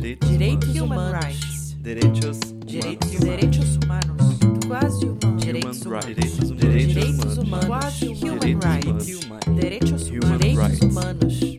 Direitos, Direitos humanos. humanos. Direitos, Direitos, humanos. direitos humanos. Quase humanos. Direitos Human humanos. rights. Direitos Direitos humanos. humanos. Quase Human Direitos rights. humanos. Direitos Human humanos. Direitos humanos.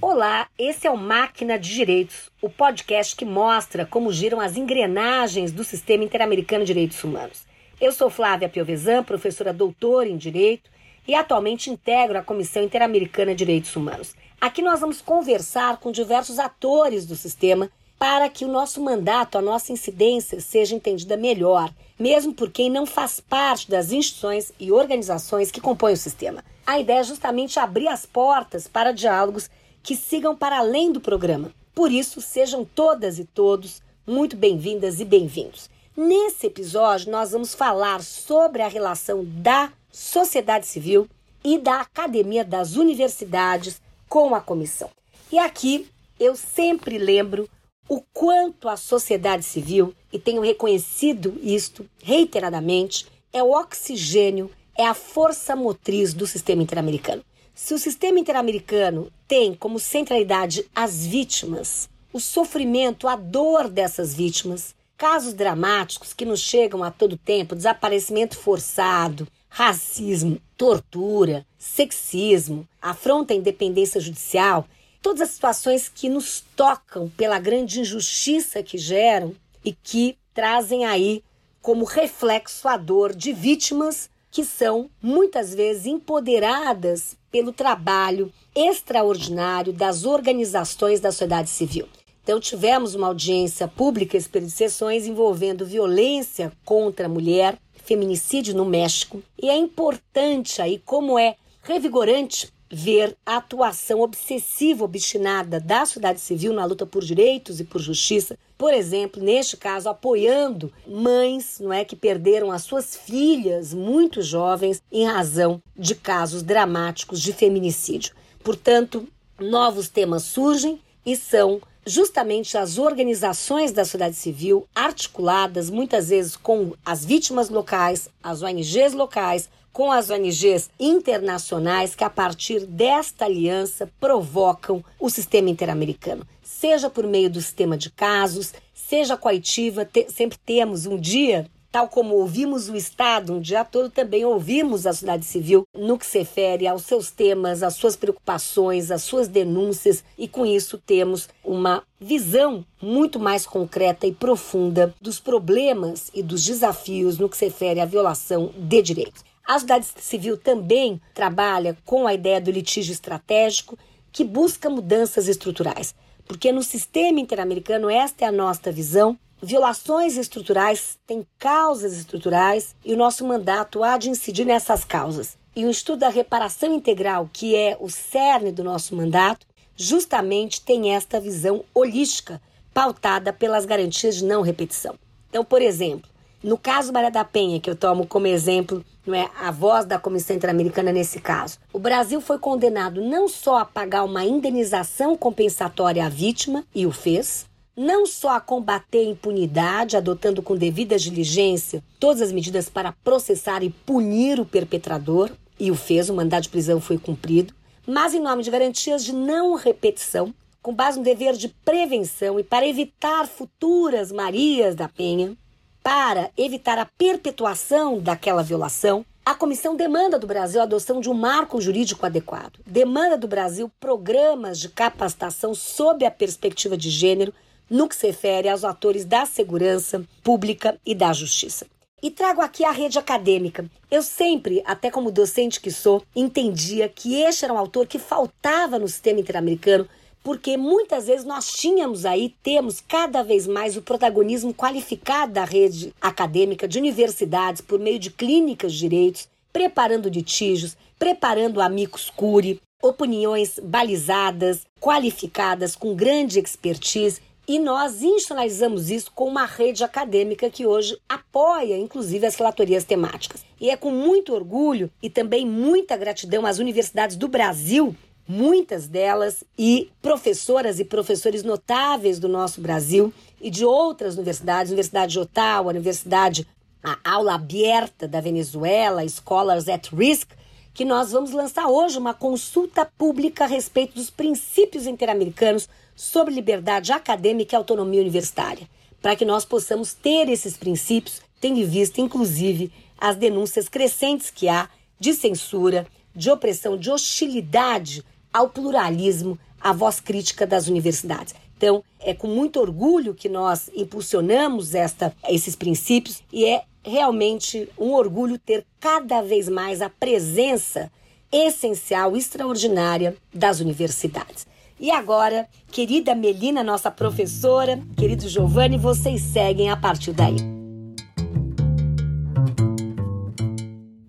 Olá, esse é o Máquina de Direitos, o podcast que mostra como giram as engrenagens do Sistema Interamericano de Direitos Humanos. Eu sou Flávia Piovesan, professora doutora em Direito e atualmente integro a Comissão Interamericana de Direitos Humanos. Aqui nós vamos conversar com diversos atores do sistema para que o nosso mandato, a nossa incidência seja entendida melhor, mesmo por quem não faz parte das instituições e organizações que compõem o sistema. A ideia é justamente abrir as portas para diálogos que sigam para além do programa. Por isso, sejam todas e todos muito bem-vindas e bem-vindos. Nesse episódio, nós vamos falar sobre a relação da sociedade civil e da academia das universidades com a comissão. E aqui eu sempre lembro o quanto a sociedade civil, e tenho reconhecido isto reiteradamente, é o oxigênio, é a força motriz do sistema interamericano. Se o sistema interamericano tem como centralidade as vítimas, o sofrimento, a dor dessas vítimas, casos dramáticos que nos chegam a todo tempo, desaparecimento forçado, racismo, tortura, sexismo, afronta à independência judicial, todas as situações que nos tocam pela grande injustiça que geram e que trazem aí como reflexo a dor de vítimas que são muitas vezes empoderadas pelo trabalho extraordinário das organizações da sociedade civil. Então, tivemos uma audiência pública, esse de sessões, envolvendo violência contra a mulher, feminicídio no México. E é importante aí como é revigorante ver a atuação obsessiva, obstinada da sociedade civil na luta por direitos e por justiça. Por exemplo, neste caso, apoiando mães não é, que perderam as suas filhas muito jovens em razão de casos dramáticos de feminicídio. Portanto, novos temas surgem e são justamente as organizações da sociedade civil articuladas muitas vezes com as vítimas locais, as ONGs locais, com as ONGs internacionais que, a partir desta aliança, provocam o sistema interamericano. Seja por meio do sistema de casos, seja coitiva, te, sempre temos um dia, tal como ouvimos o Estado um dia todo, também ouvimos a sociedade civil no que se refere aos seus temas, às suas preocupações, às suas denúncias, e com isso temos uma visão muito mais concreta e profunda dos problemas e dos desafios no que se refere à violação de direitos. A sociedade civil também trabalha com a ideia do litígio estratégico que busca mudanças estruturais, porque no sistema interamericano esta é a nossa visão. Violações estruturais têm causas estruturais e o nosso mandato há de incidir nessas causas. E o estudo da reparação integral, que é o cerne do nosso mandato, justamente tem esta visão holística, pautada pelas garantias de não repetição. Então, por exemplo, no caso Maria da Penha, que eu tomo como exemplo, não é a voz da Comissão Interamericana nesse caso. O Brasil foi condenado não só a pagar uma indenização compensatória à vítima e o fez, não só a combater a impunidade, adotando com devida diligência todas as medidas para processar e punir o perpetrador, e o fez, o mandado de prisão foi cumprido, mas em nome de garantias de não repetição, com base no dever de prevenção e para evitar futuras Marias da Penha, para evitar a perpetuação daquela violação, a comissão demanda do Brasil a adoção de um marco jurídico adequado. Demanda do Brasil programas de capacitação sob a perspectiva de gênero no que se refere aos atores da segurança pública e da justiça. E trago aqui a rede acadêmica. Eu sempre, até como docente que sou, entendia que este era um autor que faltava no sistema interamericano porque muitas vezes nós tínhamos aí, temos cada vez mais o protagonismo qualificado da rede acadêmica de universidades por meio de clínicas de direitos, preparando litígios, preparando amigos curi, opiniões balizadas, qualificadas, com grande expertise. E nós institucionalizamos isso com uma rede acadêmica que hoje apoia, inclusive, as relatorias temáticas. E é com muito orgulho e também muita gratidão às universidades do Brasil muitas delas, e professoras e professores notáveis do nosso Brasil e de outras universidades, Universidade de Ottawa, Universidade a Aula Aberta da Venezuela, Scholars at Risk, que nós vamos lançar hoje uma consulta pública a respeito dos princípios interamericanos sobre liberdade acadêmica e autonomia universitária, para que nós possamos ter esses princípios, tendo em vista, inclusive, as denúncias crescentes que há de censura, de opressão, de hostilidade ao pluralismo, à voz crítica das universidades. Então, é com muito orgulho que nós impulsionamos esta, esses princípios e é realmente um orgulho ter cada vez mais a presença essencial, extraordinária das universidades. E agora, querida Melina, nossa professora, querido Giovanni, vocês seguem a partir daí.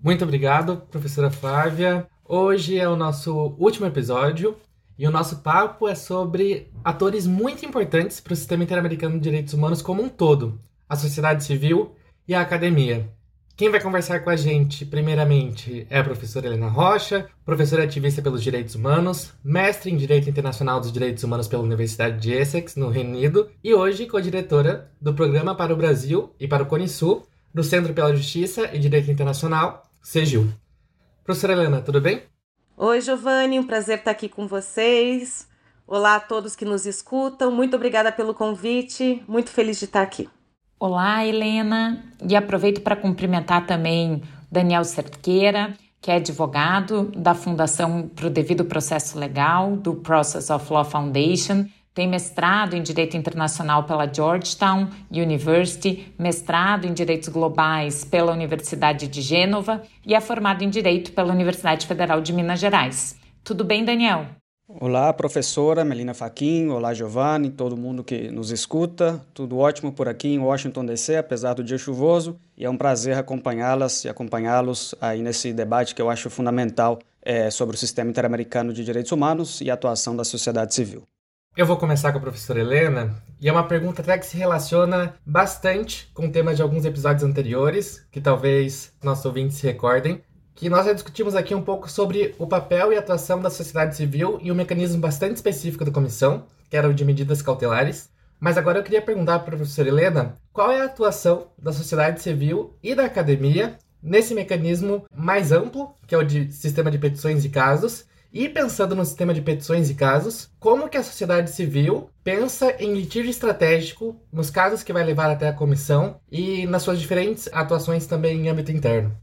Muito obrigado, professora Flávia. Hoje é o nosso último episódio e o nosso papo é sobre atores muito importantes para o sistema interamericano de direitos humanos como um todo, a sociedade civil e a academia. Quem vai conversar com a gente, primeiramente, é a professora Helena Rocha, professora ativista pelos direitos humanos, mestre em Direito Internacional dos Direitos Humanos pela Universidade de Essex, no Reino Unido, e hoje co-diretora do Programa para o Brasil e para o Cone Sul, do Centro pela Justiça e Direito Internacional, CEGIL. Professora Helena, tudo bem? Oi, Giovanni, um prazer estar aqui com vocês. Olá a todos que nos escutam, muito obrigada pelo convite, muito feliz de estar aqui. Olá, Helena, e aproveito para cumprimentar também Daniel Cerqueira, que é advogado da Fundação para o Devido Processo Legal, do Process of Law Foundation, tem mestrado em Direito Internacional pela Georgetown University, mestrado em Direitos Globais pela Universidade de Gênova e é formado em Direito pela Universidade Federal de Minas Gerais. Tudo bem, Daniel? Olá, professora Melina Faquin, olá, Giovanni, todo mundo que nos escuta. Tudo ótimo por aqui em Washington DC, apesar do dia chuvoso, e é um prazer acompanhá-las e acompanhá-los aí nesse debate que eu acho fundamental é, sobre o sistema interamericano de direitos humanos e a atuação da sociedade civil. Eu vou começar com a professora Helena, e é uma pergunta até que se relaciona bastante com o tema de alguns episódios anteriores, que talvez nossos ouvintes se recordem, que nós já discutimos aqui um pouco sobre o papel e atuação da sociedade civil e um mecanismo bastante específico da comissão, que era o de medidas cautelares. Mas agora eu queria perguntar para a professora Helena qual é a atuação da sociedade civil e da academia nesse mecanismo mais amplo, que é o de sistema de petições e casos, e pensando no sistema de petições e casos, como que a sociedade civil pensa em litígio estratégico nos casos que vai levar até a comissão e nas suas diferentes atuações também em âmbito interno?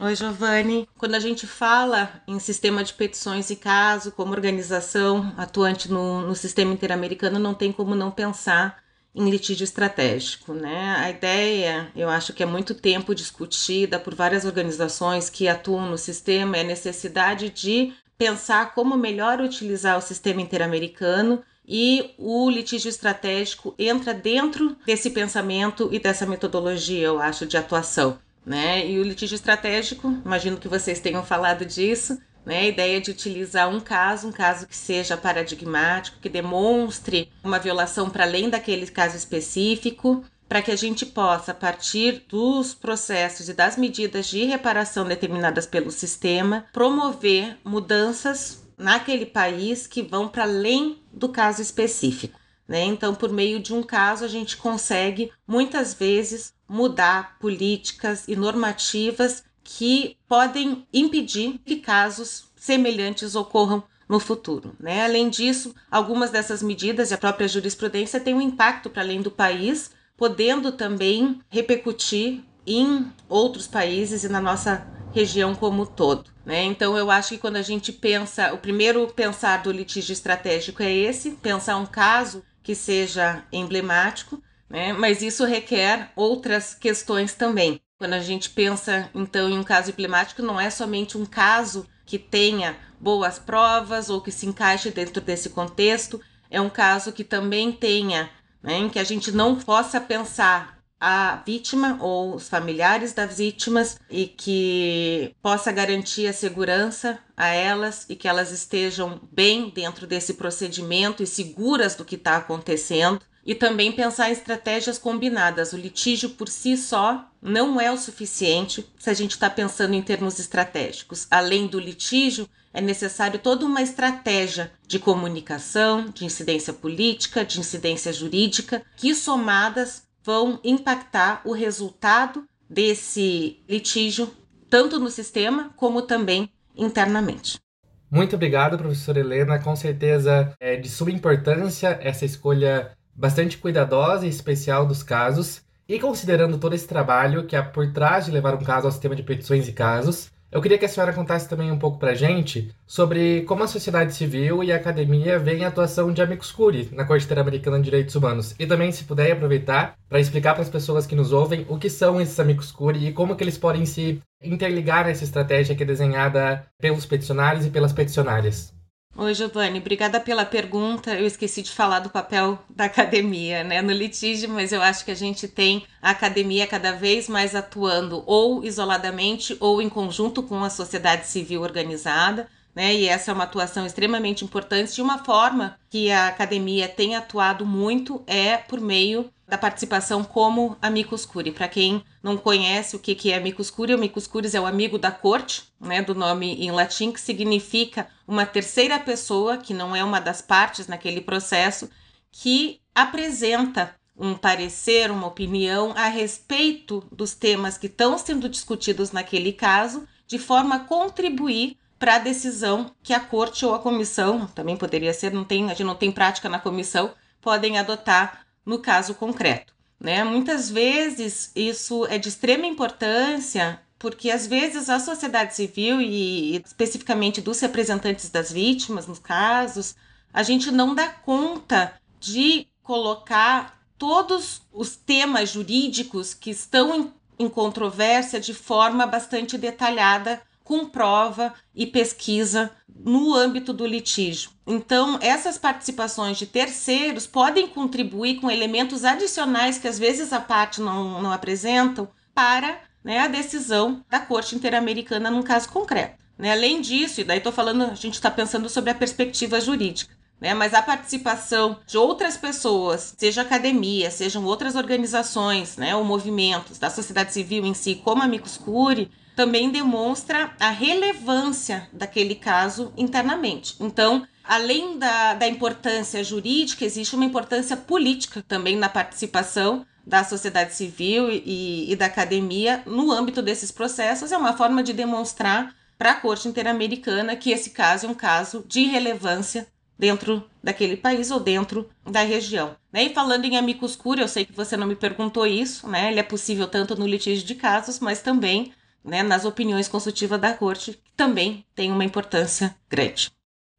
Oi, Giovanni. Quando a gente fala em sistema de petições e caso, como organização atuante no, no sistema interamericano, não tem como não pensar em litígio estratégico, né? A ideia, eu acho que é muito tempo discutida por várias organizações que atuam no sistema, é a necessidade de pensar como melhor utilizar o sistema interamericano e o litígio estratégico entra dentro desse pensamento e dessa metodologia, eu acho, de atuação né? E o litígio estratégico, imagino que vocês tenham falado disso, né? A ideia de utilizar um caso, um caso que seja paradigmático, que demonstre uma violação para além daquele caso específico, para que a gente possa, a partir dos processos e das medidas de reparação determinadas pelo sistema, promover mudanças naquele país que vão para além do caso específico. Né? Então, por meio de um caso, a gente consegue muitas vezes mudar políticas e normativas que podem impedir que casos semelhantes ocorram no futuro. Né? Além disso, algumas dessas medidas e a própria jurisprudência têm um impacto para além do país, podendo também repercutir em outros países e na nossa região como um todo. Né? Então, eu acho que quando a gente pensa, o primeiro pensar do litígio estratégico é esse, pensar um caso que seja emblemático, né? mas isso requer outras questões também. Quando a gente pensa, então, em um caso emblemático, não é somente um caso que tenha boas provas ou que se encaixe dentro desse contexto, é um caso que também tenha, né, em que a gente não possa pensar a vítima ou os familiares das vítimas e que possa garantir a segurança a elas e que elas estejam bem dentro desse procedimento e seguras do que está acontecendo. E também pensar em estratégias combinadas. O litígio por si só não é o suficiente se a gente está pensando em termos estratégicos. Além do litígio, é necessário toda uma estratégia de comunicação, de incidência política, de incidência jurídica, que somadas vão impactar o resultado desse litígio, tanto no sistema como também internamente. Muito obrigado, professora Helena. Com certeza é de suma importância essa escolha bastante cuidadosa e especial dos casos. E considerando todo esse trabalho que há por trás de levar um caso ao sistema de petições e casos, eu queria que a senhora contasse também um pouco pra gente sobre como a sociedade civil e a academia veem a atuação de Amicus Curiae na Corte Interamericana de Direitos Humanos. E também, se puder, aproveitar para explicar para as pessoas que nos ouvem o que são esses Amicus Curiae e como que eles podem se interligar nessa estratégia que é desenhada pelos peticionários e pelas peticionárias. Oi, Giovanni, obrigada pela pergunta. Eu esqueci de falar do papel da academia né, no litígio, mas eu acho que a gente tem a academia cada vez mais atuando ou isoladamente ou em conjunto com a sociedade civil organizada. Né, e essa é uma atuação extremamente importante. De uma forma que a academia tem atuado muito é por meio da participação como amicus curiae. Para quem não conhece o que é amicus curiae, amicus curiae é o amigo da corte, né, do nome em latim, que significa uma terceira pessoa, que não é uma das partes naquele processo, que apresenta um parecer, uma opinião a respeito dos temas que estão sendo discutidos naquele caso, de forma a contribuir para a decisão que a corte ou a comissão, também poderia ser, não tem, a gente não tem prática na comissão, podem adotar no caso concreto. Né? Muitas vezes isso é de extrema importância porque às vezes a sociedade civil e especificamente dos representantes das vítimas nos casos, a gente não dá conta de colocar todos os temas jurídicos que estão em, em controvérsia de forma bastante detalhada com prova e pesquisa no âmbito do litígio. Então, essas participações de terceiros podem contribuir com elementos adicionais que às vezes a parte não, não apresentam para né, a decisão da Corte Interamericana num caso concreto. Né? Além disso, e daí estou falando, a gente está pensando sobre a perspectiva jurídica. Né, mas a participação de outras pessoas, seja academia, sejam outras organizações, né, ou movimentos da sociedade civil em si, como a Amicus Curiae, também demonstra a relevância daquele caso internamente. Então, além da, da importância jurídica, existe uma importância política também na participação da sociedade civil e, e da academia no âmbito desses processos. É uma forma de demonstrar para a Corte Interamericana que esse caso é um caso de relevância dentro daquele país ou dentro da região. Né? E falando em amicus curiae, eu sei que você não me perguntou isso, né? Ele é possível tanto no litígio de casos, mas também né, nas opiniões consultivas da corte, que também tem uma importância grande.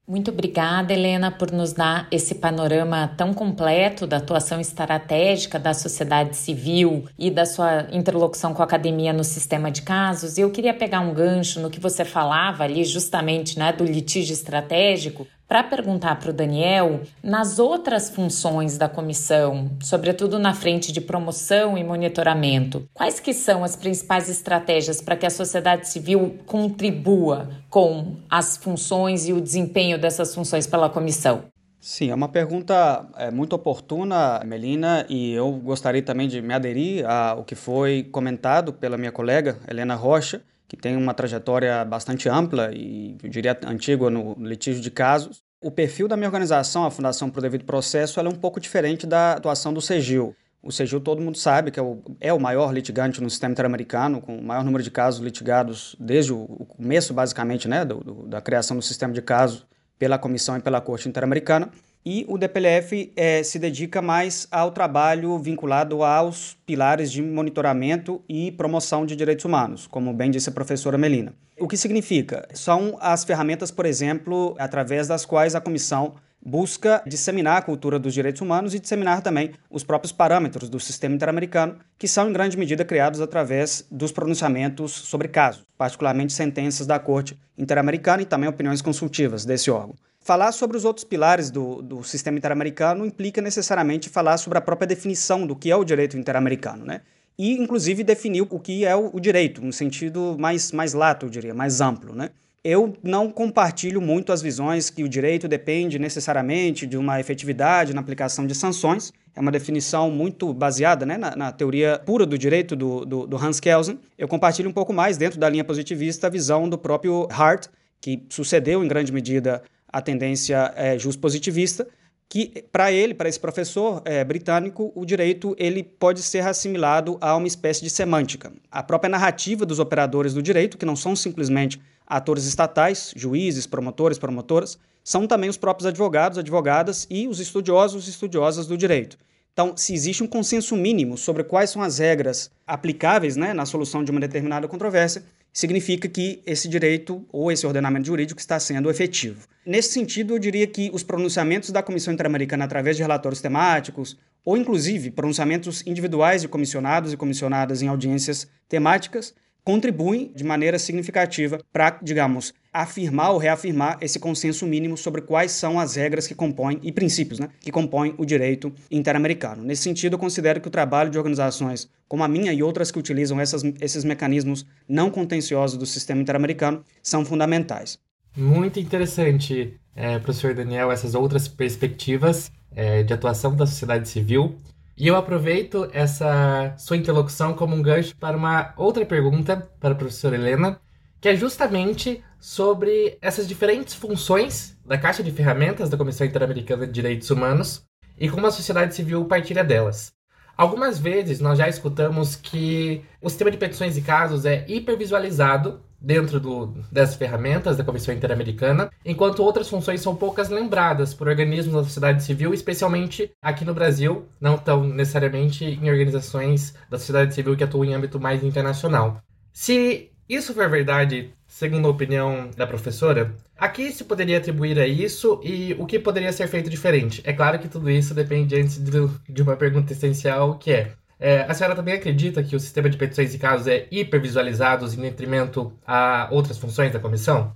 Muito obrigada, Helena, por nos dar esse panorama tão completo da atuação estratégica da sociedade civil e da sua interlocução com a academia no sistema de casos. E eu queria pegar um gancho no que você falava ali, justamente, né, do litígio estratégico, para perguntar para o Daniel, nas outras funções da comissão, sobretudo na frente de promoção e monitoramento, quais que são as principais estratégias para que a sociedade civil contribua com as funções e o desempenho dessas funções pela comissão? Sim, é uma pergunta é, muito oportuna, Melina, e eu gostaria também de me aderir ao que foi comentado pela minha colega Helena Rocha, que tem uma trajetória bastante ampla e, eu diria, antiga no litígio de casos. O perfil da minha organização, a Fundação para o Devido Processo, ela é um pouco diferente da atuação do CEGIL. O CEGIL todo mundo sabe que é o, é o maior litigante no sistema interamericano, com o maior número de casos litigados desde o, o começo, basicamente, né, do, do, da criação do sistema de casos pela Comissão e pela Corte Interamericana. E o DPLF é, se dedica mais ao trabalho vinculado aos pilares de monitoramento e promoção de direitos humanos, como bem disse a professora Melina. O que significa? São as ferramentas, por exemplo, através das quais a comissão busca disseminar a cultura dos direitos humanos e disseminar também os próprios parâmetros do sistema interamericano, que são em grande medida criados através dos pronunciamentos sobre casos, particularmente sentenças da Corte Interamericana e também opiniões consultivas desse órgão. Falar sobre os outros pilares do, do sistema interamericano implica necessariamente falar sobre a própria definição do que é o direito interamericano, né? E, inclusive, definir o que é o, o direito, no sentido mais, mais lato, eu diria, mais amplo, né? Eu não compartilho muito as visões que o direito depende necessariamente de uma efetividade na aplicação de sanções. É uma definição muito baseada né, na, na teoria pura do direito do, do, do, Hans Kelsen. Eu compartilho um pouco mais, dentro da linha positivista, a visão do próprio Hart, que sucedeu em grande medida a tendência é, positivista que para ele, para esse professor é, britânico, o direito ele pode ser assimilado a uma espécie de semântica. A própria narrativa dos operadores do direito, que não são simplesmente atores estatais, juízes, promotores, promotoras, são também os próprios advogados, advogadas e os estudiosos estudiosas do direito. Então, se existe um consenso mínimo sobre quais são as regras aplicáveis né, na solução de uma determinada controvérsia, significa que esse direito ou esse ordenamento jurídico está sendo efetivo. Nesse sentido, eu diria que os pronunciamentos da Comissão Interamericana através de relatórios temáticos, ou inclusive pronunciamentos individuais de comissionados e comissionadas em audiências temáticas, contribuem de maneira significativa para, digamos, afirmar ou reafirmar esse consenso mínimo sobre quais são as regras que compõem e princípios né, que compõem o direito interamericano. Nesse sentido, eu considero que o trabalho de organizações como a minha e outras que utilizam essas, esses mecanismos não contenciosos do sistema interamericano são fundamentais. Muito interessante, é, professor Daniel, essas outras perspectivas é, de atuação da sociedade civil. E eu aproveito essa sua interlocução como um gancho para uma outra pergunta para a professora Helena, que é justamente sobre essas diferentes funções da caixa de ferramentas da Comissão Interamericana de Direitos Humanos e como a sociedade civil partilha delas. Algumas vezes nós já escutamos que o sistema de petições e casos é hipervisualizado dentro do, das ferramentas da Comissão Interamericana, enquanto outras funções são poucas lembradas por organismos da sociedade civil, especialmente aqui no Brasil, não tão necessariamente em organizações da sociedade civil que atuam em âmbito mais internacional. Se isso for verdade, segundo a opinião da professora, a que se poderia atribuir a isso e o que poderia ser feito diferente? É claro que tudo isso depende antes de uma pergunta essencial, que é, é, a senhora também acredita que o sistema de petições e casos é hipervisualizado em detrimento a outras funções da comissão?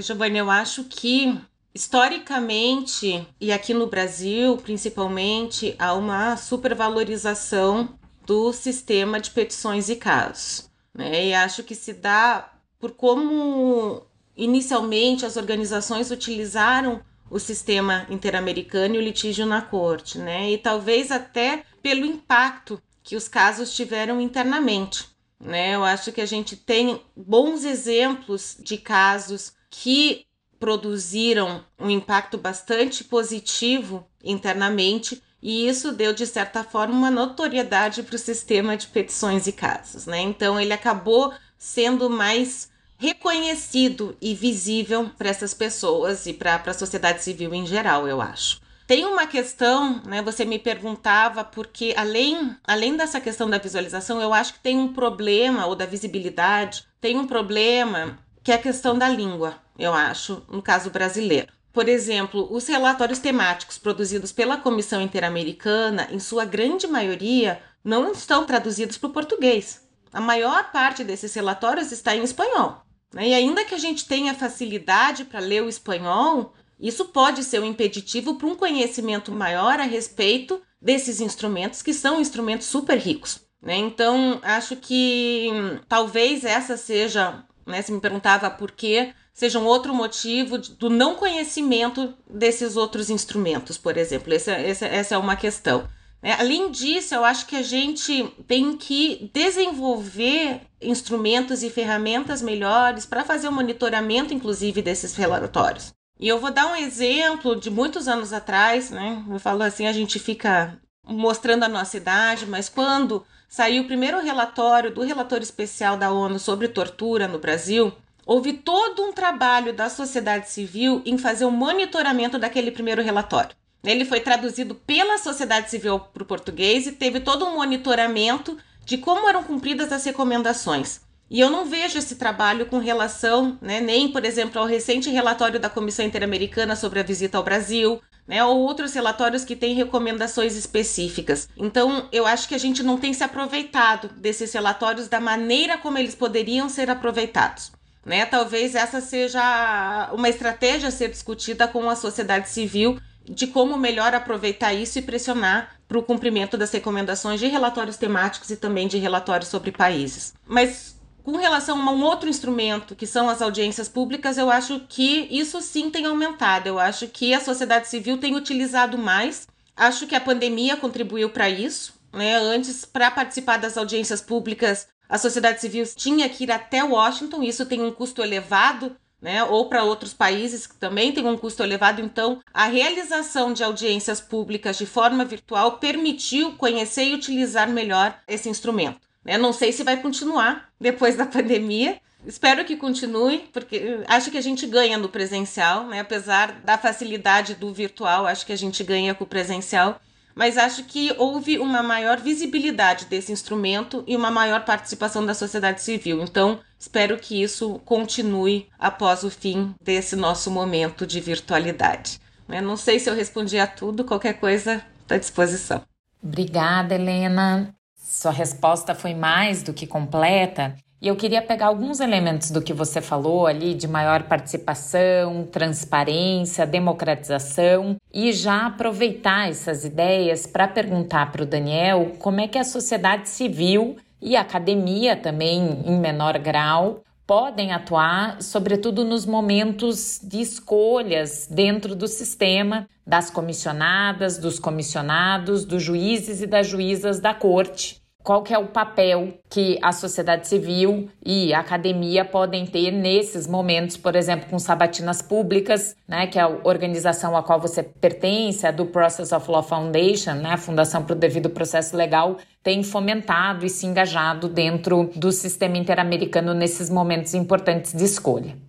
Giovanni, eu acho que historicamente, e aqui no Brasil principalmente, há uma supervalorização do sistema de petições e casos. Né? E acho que se dá por como inicialmente as organizações utilizaram o sistema interamericano e o litígio na corte, né? E talvez até pelo impacto que os casos tiveram internamente, né? Eu acho que a gente tem bons exemplos de casos que produziram um impacto bastante positivo internamente e isso deu, de certa forma, uma notoriedade para o sistema de petições e casos. Né? Então, ele acabou sendo mais reconhecido e visível para essas pessoas e para a sociedade civil em geral, eu acho. Tem uma questão, né? Você me perguntava, porque além, além dessa questão da visualização, eu acho que tem um problema, ou da visibilidade, tem um problema que é a questão da língua, eu acho, no caso brasileiro. Por exemplo, os relatórios temáticos produzidos pela Comissão Interamericana, em sua grande maioria, não estão traduzidos para o português. A maior parte desses relatórios está em espanhol. Né? E ainda que a gente tenha facilidade para ler o espanhol, isso pode ser um impeditivo para um conhecimento maior a respeito desses instrumentos, que são instrumentos super ricos. Né? Então, acho que hum, talvez essa seja, né, se me perguntava por que seja um outro motivo do não conhecimento desses outros instrumentos, por exemplo. Essa, essa, é uma questão. É, além disso, eu acho que a gente tem que desenvolver instrumentos e ferramentas melhores para fazer o monitoramento, inclusive, desses relatórios. E eu vou dar um exemplo de muitos anos atrás, né? Eu falo assim, a gente fica mostrando a nossa idade, mas quando saiu o primeiro relatório do relatório especial da ONU sobre tortura no Brasil, houve todo um trabalho da sociedade civil em fazer o um monitoramento daquele primeiro relatório. Ele foi traduzido pela sociedade civil para o português e teve todo um monitoramento de como eram cumpridas as recomendações. E eu não vejo esse trabalho com relação, né, nem, por exemplo, ao recente relatório da Comissão Interamericana sobre a visita ao Brasil, né, ou outros relatórios que têm recomendações específicas. Então, eu acho que a gente não tem se aproveitado desses relatórios da maneira como eles poderiam ser aproveitados. Né? Talvez essa seja uma estratégia a ser discutida com a sociedade civil de como melhor aproveitar isso e pressionar para o cumprimento das recomendações de relatórios temáticos e também de relatórios sobre países. Mas com relação a um outro instrumento, que são as audiências públicas, eu acho que isso sim tem aumentado. Eu acho que a sociedade civil tem utilizado mais. Acho que a pandemia contribuiu para isso. Né? Antes, para participar das audiências públicas, a sociedade civil tinha que ir até Washington, isso tem um custo elevado né, ou para outros países que também têm um custo elevado. Então, a realização de audiências públicas de forma virtual permitiu conhecer e utilizar melhor esse instrumento. Né? Não sei se vai continuar depois da pandemia. Espero que continue, porque acho que a gente ganha no presencial, né? apesar da facilidade do virtual, acho que a gente ganha com o presencial mas acho que houve uma maior visibilidade desse instrumento e uma maior participação da sociedade civil. Então, espero que isso continue após o fim desse nosso momento de virtualidade. Eu não sei se eu respondi a tudo, qualquer coisa está à disposição. Obrigada, Helena. Sua resposta foi mais do que completa. E eu queria pegar alguns elementos do que você falou ali de maior participação, transparência, democratização e já aproveitar essas ideias para perguntar para o Daniel como é que a sociedade civil e a academia também, em menor grau, podem atuar, sobretudo nos momentos de escolhas dentro do sistema das comissionadas, dos comissionados, dos juízes e das juízas da corte qual que é o papel que a sociedade civil e a academia podem ter nesses momentos, por exemplo, com sabatinas públicas, né, que é a organização a qual você pertence, a do Process of Law Foundation, né, a Fundação para o Devido Processo Legal, tem fomentado e se engajado dentro do sistema interamericano nesses momentos importantes de escolha.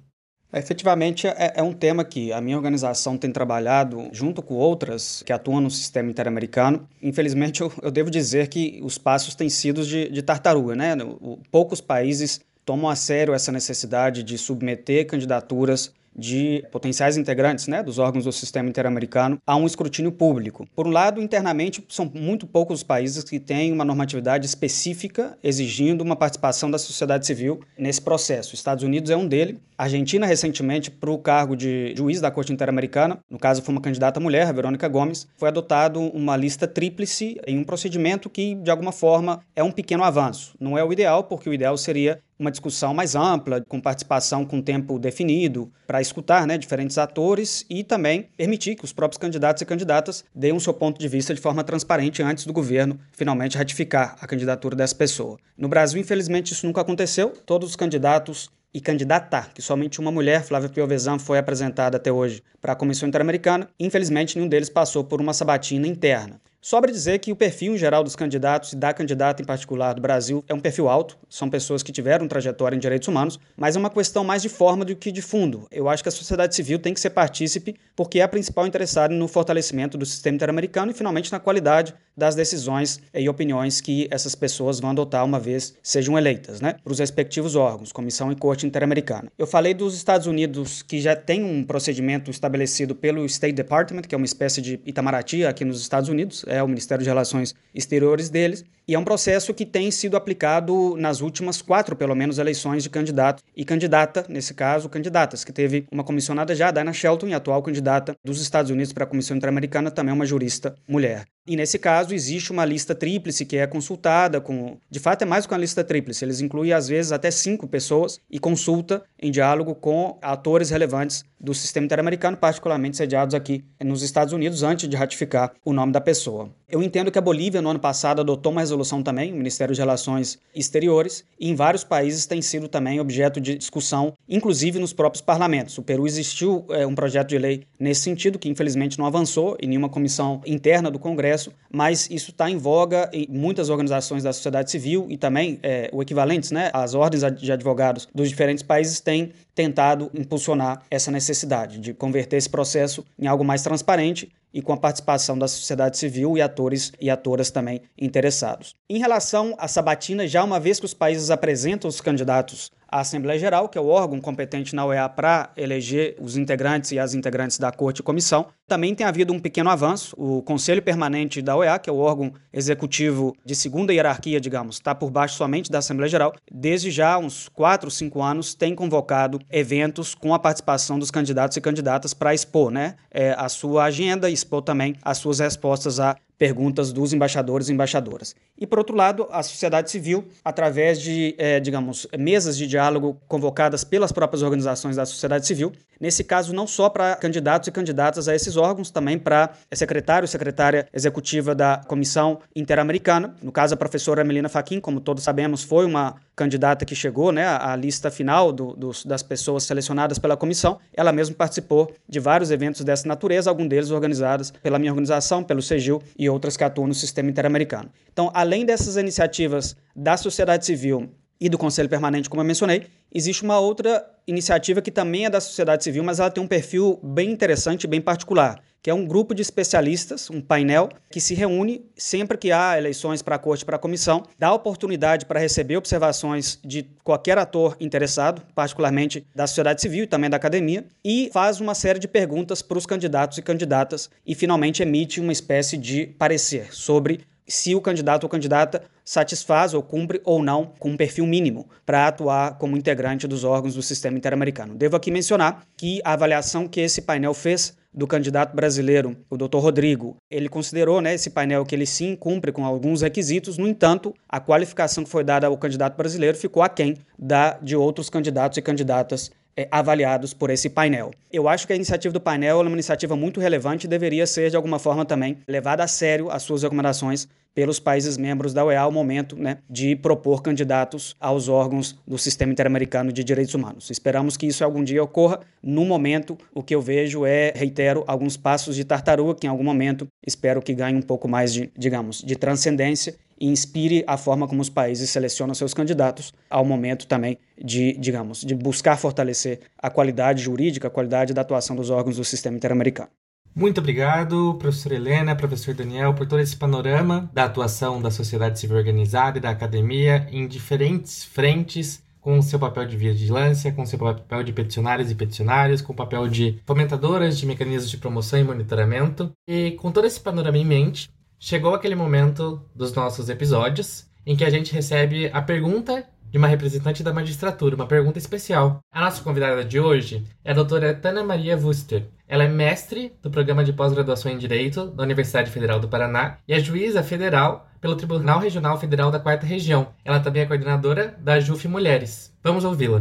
Efetivamente, é, é, um tema que a minha organização tem trabalhado junto com outras que atuam no sistema interamericano. Infelizmente, eu, eu devo dizer que os passos têm sido de, de tartaruga, né? O, poucos países tomam a sério essa necessidade de submeter candidaturas de potenciais integrantes né, dos órgãos do sistema interamericano a um escrutínio público. Por um lado, internamente, são muito poucos os países que têm uma normatividade específica exigindo uma participação da sociedade civil nesse processo. Estados Unidos é um deles. A Argentina, recentemente, para o cargo de juiz da Corte Interamericana, no caso foi uma candidata mulher, a Verônica Gomes, foi adotado uma lista tríplice em um procedimento que, de alguma forma, é um pequeno avanço. Não é o ideal, porque o ideal seria uma discussão mais ampla, com participação com tempo definido, para escutar né, diferentes atores e também permitir que os próprios candidatos e candidatas deem o seu ponto de vista de forma transparente antes do governo finalmente ratificar a candidatura dessa pessoa. No Brasil, infelizmente, isso nunca aconteceu. Todos os candidatos e candidata, que somente uma mulher, Flávia Piovesan, foi apresentada até hoje para a Comissão Interamericana. Infelizmente, nenhum deles passou por uma sabatina interna. Sobra dizer que o perfil em geral dos candidatos e da candidata em particular do Brasil é um perfil alto, são pessoas que tiveram trajetória em direitos humanos, mas é uma questão mais de forma do que de fundo. Eu acho que a sociedade civil tem que ser partícipe porque é a principal interessada no fortalecimento do sistema interamericano e finalmente na qualidade das decisões e opiniões que essas pessoas vão adotar uma vez sejam eleitas, né, para os respectivos órgãos, Comissão e Corte Interamericana. Eu falei dos Estados Unidos que já tem um procedimento estabelecido pelo State Department, que é uma espécie de Itamaraty aqui nos Estados Unidos, é o Ministério de Relações Exteriores deles, e é um processo que tem sido aplicado nas últimas quatro, pelo menos, eleições de candidato e candidata, nesse caso, candidatas, que teve uma comissionada já, Diana Shelton, e atual candidata dos Estados Unidos para a Comissão Interamericana, também uma jurista mulher. E nesse caso existe uma lista tríplice que é consultada com, de fato é mais que uma lista tríplice, eles incluem às vezes até cinco pessoas e consulta em diálogo com atores relevantes do sistema interamericano, particularmente sediados aqui nos Estados Unidos, antes de ratificar o nome da pessoa. Eu entendo que a Bolívia, no ano passado, adotou uma resolução também, o Ministério de Relações Exteriores, e em vários países tem sido também objeto de discussão, inclusive nos próprios parlamentos. O Peru existiu é, um projeto de lei nesse sentido, que infelizmente não avançou em nenhuma comissão interna do Congresso, mas isso está em voga em muitas organizações da sociedade civil e também é, o equivalente, né, as ordens de advogados dos diferentes países têm tentado impulsionar essa necessidade de converter esse processo em algo mais transparente e com a participação da sociedade civil e atores e atoras também interessados. Em relação à sabatina, já uma vez que os países apresentam os candidatos à Assembleia Geral, que é o órgão competente na OEA para eleger os integrantes e as integrantes da Corte e Comissão, também tem havido um pequeno avanço. O Conselho Permanente da OEA, que é o órgão executivo de segunda hierarquia, digamos, está por baixo somente da Assembleia Geral, desde já uns 4, 5 anos tem convocado eventos com a participação dos candidatos e candidatas para expor né, é, a sua agenda e expor também as suas respostas a perguntas dos embaixadores e embaixadoras. E, por outro lado, a sociedade civil, através de, é, digamos, mesas de diálogo convocadas pelas próprias organizações da sociedade civil, nesse caso, não só para candidatos e candidatas a esses órgãos, também para secretário e secretária executiva da Comissão Interamericana. No caso, a professora Melina Faquin, como todos sabemos, foi uma candidata que chegou né, à lista final do, dos, das pessoas selecionadas pela comissão. Ela mesma participou de vários eventos dessa natureza, alguns deles organizados pela minha organização, pelo CEGIL e outras que atuam no sistema interamericano. Então, além dessas iniciativas da sociedade civil e do Conselho Permanente, como eu mencionei, existe uma outra iniciativa que também é da sociedade civil, mas ela tem um perfil bem interessante, bem particular, que é um grupo de especialistas, um painel, que se reúne sempre que há eleições para a corte, para a comissão, dá oportunidade para receber observações de qualquer ator interessado, particularmente da sociedade civil e também da academia, e faz uma série de perguntas para os candidatos e candidatas e finalmente emite uma espécie de parecer sobre se o candidato ou candidata satisfaz ou cumpre ou não com um perfil mínimo para atuar como integrante dos órgãos do sistema interamericano. Devo aqui mencionar que a avaliação que esse painel fez do candidato brasileiro, o Dr. Rodrigo, ele considerou né, esse painel que ele sim cumpre com alguns requisitos, no entanto, a qualificação que foi dada ao candidato brasileiro ficou aquém da de outros candidatos e candidatas avaliados por esse painel. Eu acho que a iniciativa do painel é uma iniciativa muito relevante e deveria ser, de alguma forma, também levada a sério as suas recomendações pelos países membros da OEA ao momento né, de propor candidatos aos órgãos do Sistema Interamericano de Direitos Humanos. Esperamos que isso algum dia ocorra. No momento, o que eu vejo é, reitero, alguns passos de tartaruga que em algum momento espero que ganhe um pouco mais de, digamos, de transcendência inspire a forma como os países selecionam seus candidatos ao momento também de, digamos, de buscar fortalecer a qualidade jurídica, a qualidade da atuação dos órgãos do sistema interamericano. Muito obrigado, professor Helena, professor Daniel, por todo esse panorama da atuação da sociedade civil organizada e da academia em diferentes frentes, com seu papel de vigilância, com o seu papel de peticionários e peticionários, com o papel de fomentadoras de mecanismos de promoção e monitoramento. E com todo esse panorama em mente, chegou aquele momento dos nossos episódios em que a gente recebe a pergunta de uma representante da magistratura, uma pergunta especial. A nossa convidada de hoje é a doutora Tana Maria Wuster. Ela é mestre do programa de pós-graduação em Direito da Universidade Federal do Paraná e é juíza federal pelo Tribunal Regional Federal da Quarta Região. Ela também é coordenadora da JUF Mulheres. Vamos ouvi-la.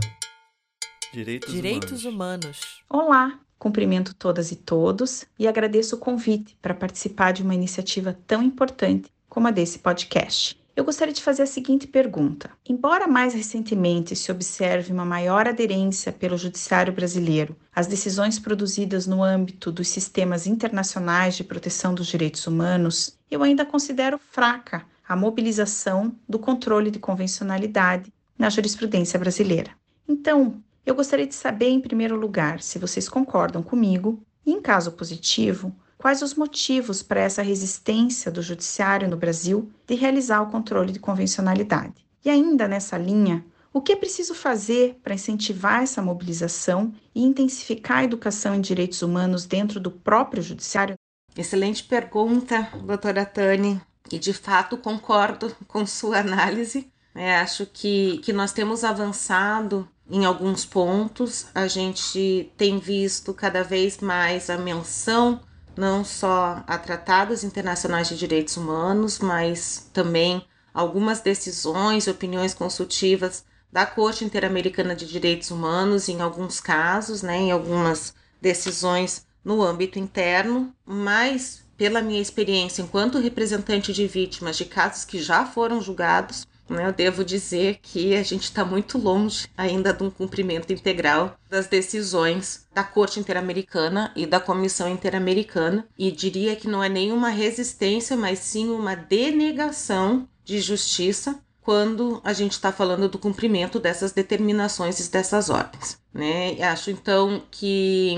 Direitos, Direitos humanos. humanos. Olá, Cumprimento todas e todos e agradeço o convite para participar de uma iniciativa tão importante como a desse podcast. Eu gostaria de fazer a seguinte pergunta: embora mais recentemente se observe uma maior aderência pelo judiciário brasileiro às decisões produzidas no âmbito dos sistemas internacionais de proteção dos direitos humanos, eu ainda considero fraca a mobilização do controle de convencionalidade na jurisprudência brasileira. Então, eu gostaria de saber, em primeiro lugar, se vocês concordam comigo e, em caso positivo, quais os motivos para essa resistência do judiciário no Brasil de realizar o controle de convencionalidade. E ainda nessa linha, o que é preciso fazer para incentivar essa mobilização e intensificar a educação em direitos humanos dentro do próprio judiciário? Excelente pergunta, doutora Tani, e de fato concordo com sua análise. É, acho que, que nós temos avançado em alguns pontos. A gente tem visto cada vez mais a menção não só a tratados internacionais de direitos humanos, mas também algumas decisões, opiniões consultivas da Corte Interamericana de Direitos Humanos, em alguns casos, né, em algumas decisões no âmbito interno, mas pela minha experiência enquanto representante de vítimas de casos que já foram julgados, eu devo dizer que a gente está muito longe ainda de um cumprimento integral das decisões da Corte Interamericana e da Comissão Interamericana, e diria que não é nenhuma resistência, mas sim uma denegação de justiça quando a gente está falando do cumprimento dessas determinações e dessas ordens. Né? Acho então que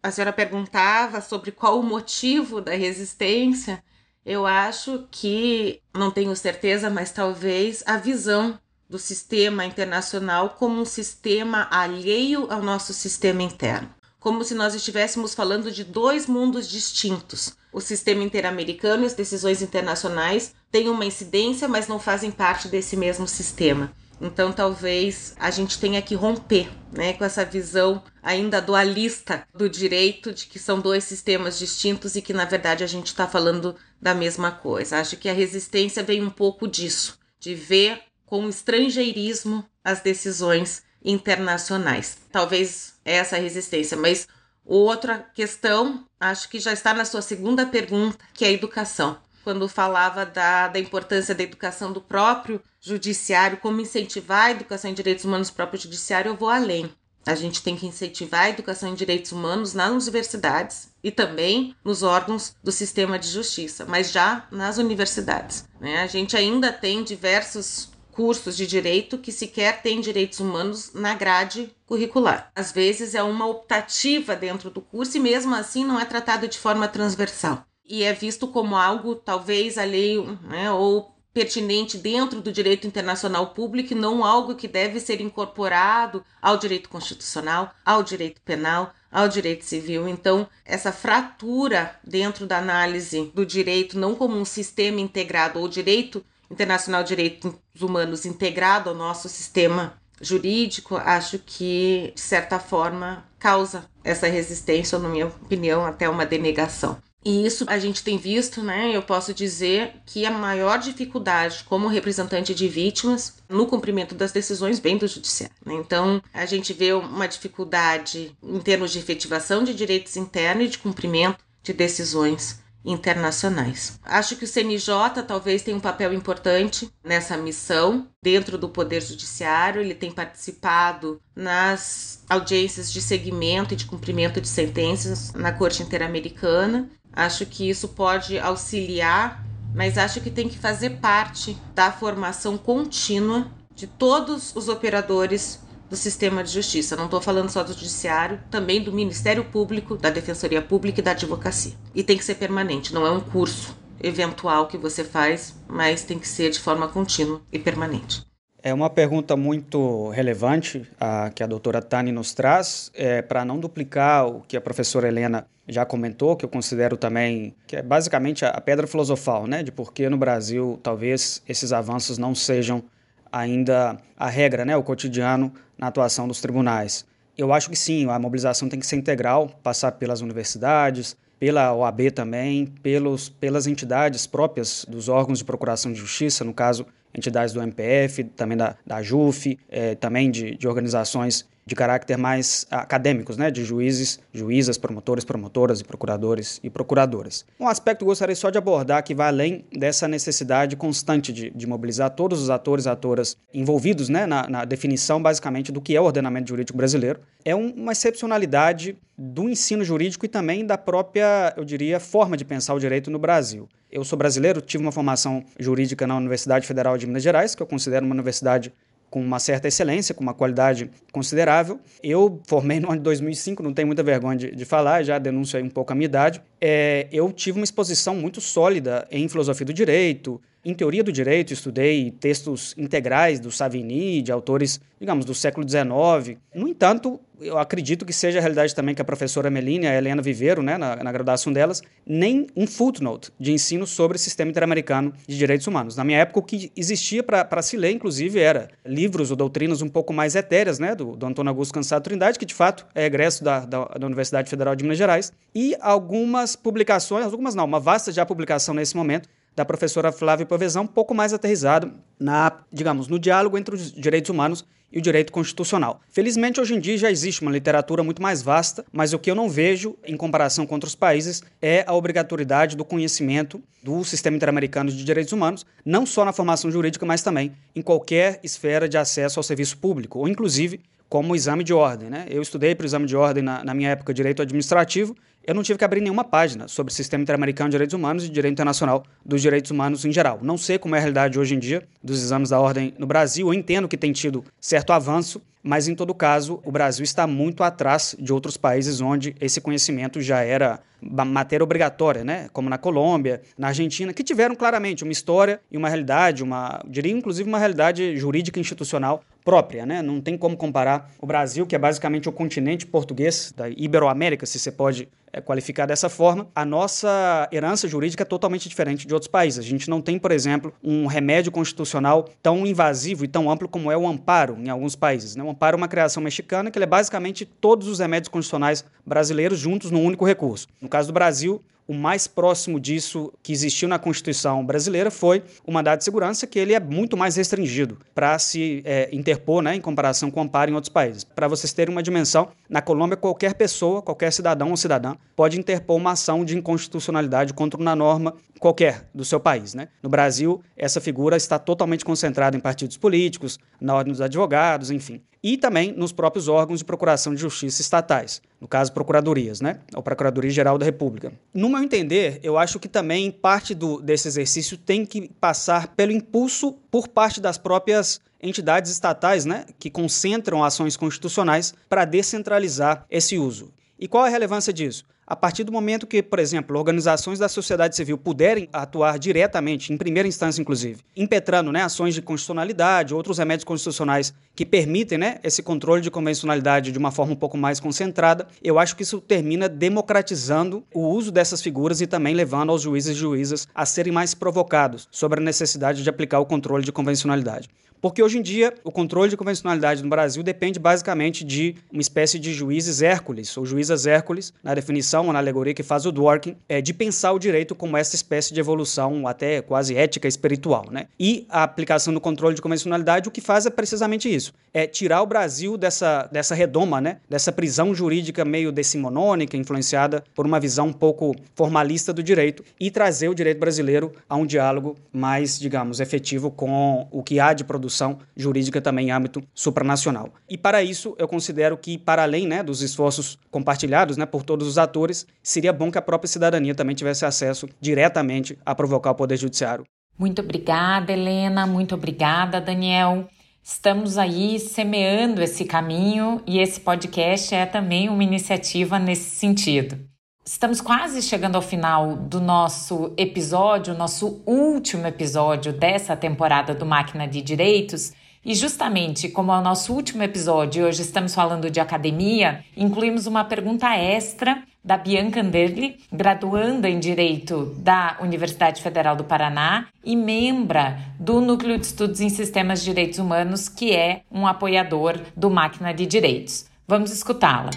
a senhora perguntava sobre qual o motivo da resistência. Eu acho que, não tenho certeza, mas talvez a visão do sistema internacional como um sistema alheio ao nosso sistema interno. Como se nós estivéssemos falando de dois mundos distintos. O sistema interamericano e as decisões internacionais têm uma incidência, mas não fazem parte desse mesmo sistema. Então, talvez a gente tenha que romper né, com essa visão ainda dualista do direito, de que são dois sistemas distintos e que, na verdade, a gente está falando da mesma coisa. Acho que a resistência vem um pouco disso, de ver com estrangeirismo as decisões internacionais. Talvez essa resistência, mas outra questão, acho que já está na sua segunda pergunta, que é a educação quando falava da, da importância da educação do próprio judiciário, como incentivar a educação em direitos humanos no próprio judiciário, eu vou além. A gente tem que incentivar a educação em direitos humanos nas universidades e também nos órgãos do sistema de justiça, mas já nas universidades. Né? A gente ainda tem diversos cursos de direito que sequer têm direitos humanos na grade curricular. Às vezes é uma optativa dentro do curso e mesmo assim não é tratado de forma transversal e é visto como algo talvez alheio né, ou pertinente dentro do direito internacional público e não algo que deve ser incorporado ao direito constitucional, ao direito penal, ao direito civil. Então, essa fratura dentro da análise do direito, não como um sistema integrado, ou direito internacional de direitos humanos integrado ao nosso sistema jurídico, acho que, de certa forma, causa essa resistência, ou, na minha opinião, até uma denegação. E isso a gente tem visto, né? Eu posso dizer que a maior dificuldade como representante de vítimas no cumprimento das decisões vem do judiciário. Né? Então, a gente vê uma dificuldade em termos de efetivação de direitos internos e de cumprimento de decisões internacionais. Acho que o CNJ talvez tenha um papel importante nessa missão dentro do Poder Judiciário. Ele tem participado nas audiências de segmento e de cumprimento de sentenças na Corte Interamericana Acho que isso pode auxiliar, mas acho que tem que fazer parte da formação contínua de todos os operadores do sistema de justiça. Não estou falando só do judiciário, também do Ministério Público, da Defensoria Pública e da Advocacia. E tem que ser permanente, não é um curso eventual que você faz, mas tem que ser de forma contínua e permanente. É uma pergunta muito relevante a, que a doutora Tani nos traz, é, para não duplicar o que a professora Helena já comentou, que eu considero também que é basicamente a, pedra filosofal, né, de por que no Brasil talvez esses avanços não sejam ainda a regra, né, o cotidiano na atuação dos tribunais. Eu acho que sim, a mobilização tem que ser integral, passar pelas universidades, pela OAB também, pelos, pelas entidades próprias dos órgãos de procuração de justiça, no caso entidades do MPF, também da, da JUF, é, também de, de organizações de caráter mais acadêmicos, né, de juízes, juízas, promotores, promotoras e procuradores e procuradoras. Um aspecto que eu gostaria só de abordar que vai além dessa necessidade constante de, de mobilizar todos os atores e atoras envolvidos né, na, na, definição, basicamente, do que é o ordenamento jurídico brasileiro, é um, uma excepcionalidade do ensino jurídico e também da própria, eu diria, forma de pensar o direito no Brasil. Eu sou brasileiro, tive uma formação jurídica na Universidade Federal de Minas Gerais, que eu considero uma universidade com uma certa excelência, com uma qualidade considerável. Eu formei no ano de 2005, não tenho muita vergonha de, de falar, já denuncio aí um pouco a minha idade. É, eu tive uma exposição muito sólida em filosofia do direito, em teoria do direito, estudei textos integrais do Savigny, de autores, digamos, do século XIX. No entanto, eu acredito que seja a realidade também que a professora Melina a Helena viveram né, na, na graduação delas, nem um footnote de ensino sobre sistema interamericano de direitos humanos. Na minha época, o que existia para se ler, inclusive, era livros ou doutrinas um pouco mais etéreas, né, do, do Antônio Augusto Cansado Trindade, que de fato é egresso da, da, da Universidade Federal de Minas Gerais, e algumas publicações, algumas não, uma vasta já publicação nesse momento, da professora Flávia Pavezão, um pouco mais aterrizado na, digamos, no diálogo entre os direitos humanos e o direito constitucional. Felizmente, hoje em dia já existe uma literatura muito mais vasta, mas o que eu não vejo, em comparação com outros países, é a obrigatoriedade do conhecimento do sistema interamericano de direitos humanos, não só na formação jurídica, mas também em qualquer esfera de acesso ao serviço público, ou inclusive como exame de ordem. Né? Eu estudei para o exame de ordem na, na minha época de direito administrativo eu não tive que abrir nenhuma página sobre o sistema interamericano de direitos humanos e direito internacional dos direitos humanos em geral. Não sei como é a realidade hoje em dia dos exames da ordem no Brasil, eu entendo que tem tido certo avanço, mas em todo caso, o Brasil está muito atrás de outros países onde esse conhecimento já era matéria obrigatória, né? como na Colômbia, na Argentina, que tiveram claramente uma história e uma realidade, uma, diria inclusive uma realidade jurídica institucional própria, né? Não tem como comparar o Brasil, que é basicamente o continente português da Iberoamérica, se você pode qualificar dessa forma, a nossa herança jurídica é totalmente diferente de outros países. A gente não tem, por exemplo, um remédio constitucional tão invasivo e tão amplo como é o amparo em alguns países. Né? O amparo é uma criação mexicana que é basicamente todos os remédios constitucionais brasileiros juntos num único recurso. No caso do Brasil, o mais próximo disso que existiu na Constituição brasileira foi o mandado de segurança, que ele é muito mais restringido para se é, interpor né, em comparação com o amparo em outros países. Para vocês terem uma dimensão, na Colômbia, qualquer pessoa, qualquer cidadão ou cidadã, pode interpor uma ação de inconstitucionalidade contra uma norma qualquer do seu país. Né? No Brasil, essa figura está totalmente concentrada em partidos políticos, na ordem dos advogados, enfim e também nos próprios órgãos de procuração de justiça estatais, no caso, procuradorias, né? Ou Procuradoria-Geral da República. No meu entender, eu acho que também parte do, desse exercício tem que passar pelo impulso por parte das próprias entidades estatais, né? Que concentram ações constitucionais para descentralizar esse uso. E qual a relevância disso? A partir do momento que, por exemplo, organizações da sociedade civil puderem atuar diretamente, em primeira instância inclusive, impetrando né, ações de constitucionalidade, outros remédios constitucionais que permitem né, esse controle de convencionalidade de uma forma um pouco mais concentrada, eu acho que isso termina democratizando o uso dessas figuras e também levando aos juízes e juízas a serem mais provocados sobre a necessidade de aplicar o controle de convencionalidade. Porque hoje em dia o controle de convencionalidade no Brasil depende basicamente de uma espécie de juízes Hércules, ou juízas Hércules, na definição, na alegoria que faz o Dworkin, é de pensar o direito como essa espécie de evolução até quase ética espiritual. Né? E a aplicação do controle de convencionalidade o que faz é precisamente isso, é tirar o Brasil dessa, dessa redoma, né? dessa prisão jurídica meio decimonônica, influenciada por uma visão um pouco formalista do direito, e trazer o direito brasileiro a um diálogo mais, digamos, efetivo com o que há de produção discussão jurídica também em âmbito supranacional. E para isso, eu considero que, para além né, dos esforços compartilhados né, por todos os atores, seria bom que a própria cidadania também tivesse acesso diretamente a provocar o Poder Judiciário. Muito obrigada, Helena. Muito obrigada, Daniel. Estamos aí semeando esse caminho e esse podcast é também uma iniciativa nesse sentido. Estamos quase chegando ao final do nosso episódio, nosso último episódio dessa temporada do Máquina de Direitos. E justamente como é o nosso último episódio e hoje estamos falando de academia, incluímos uma pergunta extra da Bianca Anderli, graduanda em Direito da Universidade Federal do Paraná e membra do Núcleo de Estudos em Sistemas de Direitos Humanos, que é um apoiador do Máquina de Direitos. Vamos escutá-la.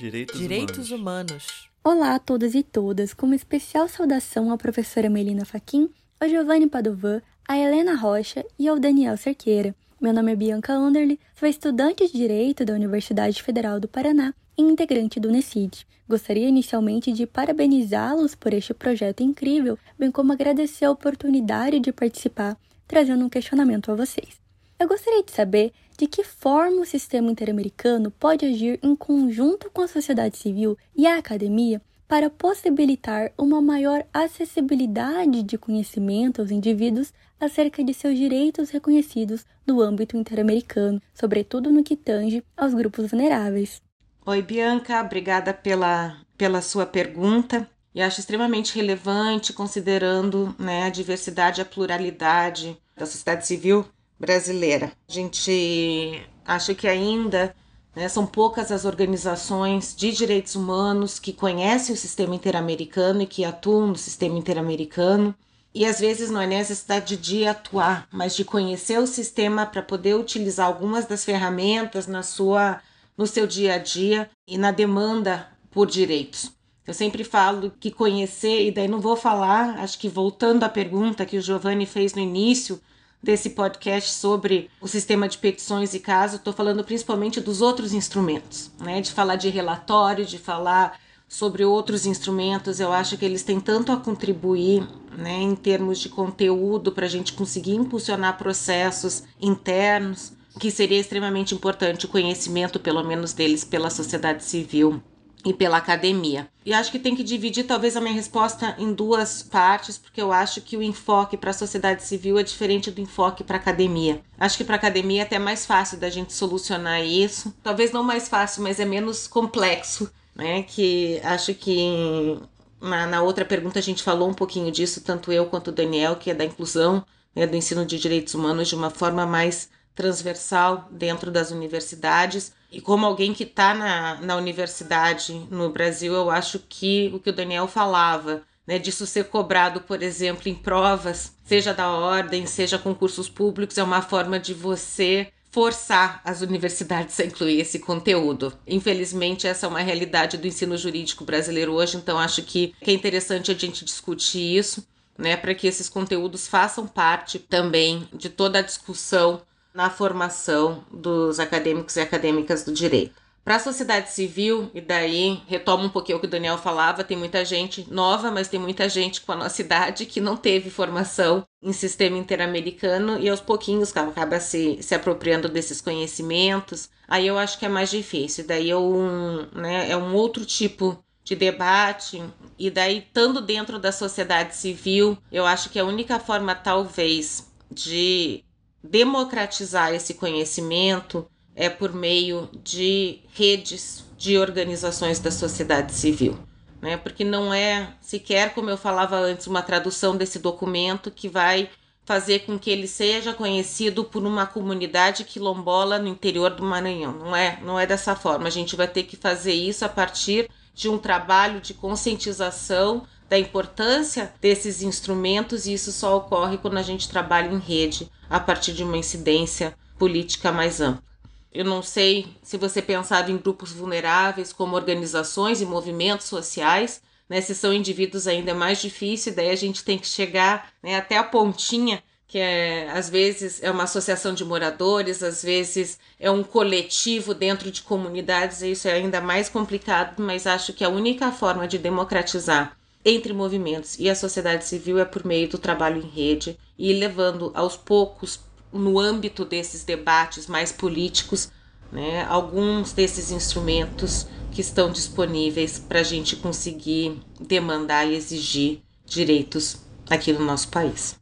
Direitos, Direitos humanos. humanos. Olá a todas e todas, com uma especial saudação à professora Melina Faquin, ao Giovanni Padovan, à Helena Rocha e ao Daniel Cerqueira. Meu nome é Bianca Underly, sou estudante de Direito da Universidade Federal do Paraná e integrante do NECID. Gostaria inicialmente de parabenizá-los por este projeto incrível, bem como agradecer a oportunidade de participar, trazendo um questionamento a vocês. Eu gostaria de saber de que forma o sistema interamericano pode agir em conjunto com a sociedade civil e a academia para possibilitar uma maior acessibilidade de conhecimento aos indivíduos acerca de seus direitos reconhecidos no âmbito interamericano, sobretudo no que tange aos grupos vulneráveis. Oi, Bianca, obrigada pela, pela sua pergunta. E acho extremamente relevante, considerando né, a diversidade e a pluralidade da sociedade civil, brasileira. A gente acha que ainda né, são poucas as organizações de direitos humanos que conhecem o sistema interamericano e que atuam no sistema interamericano. E às vezes não é necessidade de atuar, mas de conhecer o sistema para poder utilizar algumas das ferramentas na sua no seu dia a dia e na demanda por direitos. Eu sempre falo que conhecer, e daí não vou falar, acho que voltando à pergunta que o Giovanni fez no início, desse podcast sobre o sistema de petições e casos, estou falando principalmente dos outros instrumentos, né? De falar de relatório, de falar sobre outros instrumentos, eu acho que eles têm tanto a contribuir né, em termos de conteúdo para a gente conseguir impulsionar processos internos, que seria extremamente importante o conhecimento, pelo menos deles, pela sociedade civil e pela academia. E acho que tem que dividir talvez a minha resposta em duas partes, porque eu acho que o enfoque para a sociedade civil é diferente do enfoque para a academia. Acho que para a academia é até mais fácil da gente solucionar isso. Talvez não mais fácil, mas é menos complexo, né? Que acho que na, na outra pergunta a gente falou um pouquinho disso, tanto eu quanto o Daniel, que é da inclusão, né, do ensino de direitos humanos de uma forma mais transversal dentro das universidades. E como alguém que está na, na universidade no Brasil, eu acho que o que o Daniel falava, né, disso ser cobrado, por exemplo, em provas, seja da ordem, seja concursos públicos, é uma forma de você forçar as universidades a incluir esse conteúdo. Infelizmente, essa é uma realidade do ensino jurídico brasileiro hoje, então acho que é interessante a gente discutir isso, né, para que esses conteúdos façam parte também de toda a discussão na formação dos acadêmicos e acadêmicas do direito. Para a sociedade civil, e daí retomo um pouquinho o que o Daniel falava, tem muita gente nova, mas tem muita gente com a nossa idade que não teve formação em sistema interamericano e aos pouquinhos acaba se, se apropriando desses conhecimentos. Aí eu acho que é mais difícil, daí é um, né, é um outro tipo de debate, e daí, estando dentro da sociedade civil, eu acho que a única forma, talvez, de democratizar esse conhecimento é por meio de redes de organizações da sociedade civil. Né? Porque não é sequer, como eu falava antes, uma tradução desse documento que vai fazer com que ele seja conhecido por uma comunidade quilombola no interior do Maranhão. Não é, não é dessa forma. A gente vai ter que fazer isso a partir de um trabalho de conscientização da importância desses instrumentos e isso só ocorre quando a gente trabalha em rede a partir de uma incidência política mais ampla. Eu não sei se você pensava em grupos vulneráveis como organizações e movimentos sociais, né? Se são indivíduos ainda é mais difícil, daí a gente tem que chegar né, até a pontinha, que é, às vezes é uma associação de moradores, às vezes é um coletivo dentro de comunidades, e isso é ainda mais complicado, mas acho que a única forma de democratizar entre movimentos e a sociedade civil é por meio do trabalho em rede e levando aos poucos no âmbito desses debates mais políticos, né, alguns desses instrumentos que estão disponíveis para a gente conseguir demandar e exigir direitos aqui no nosso país.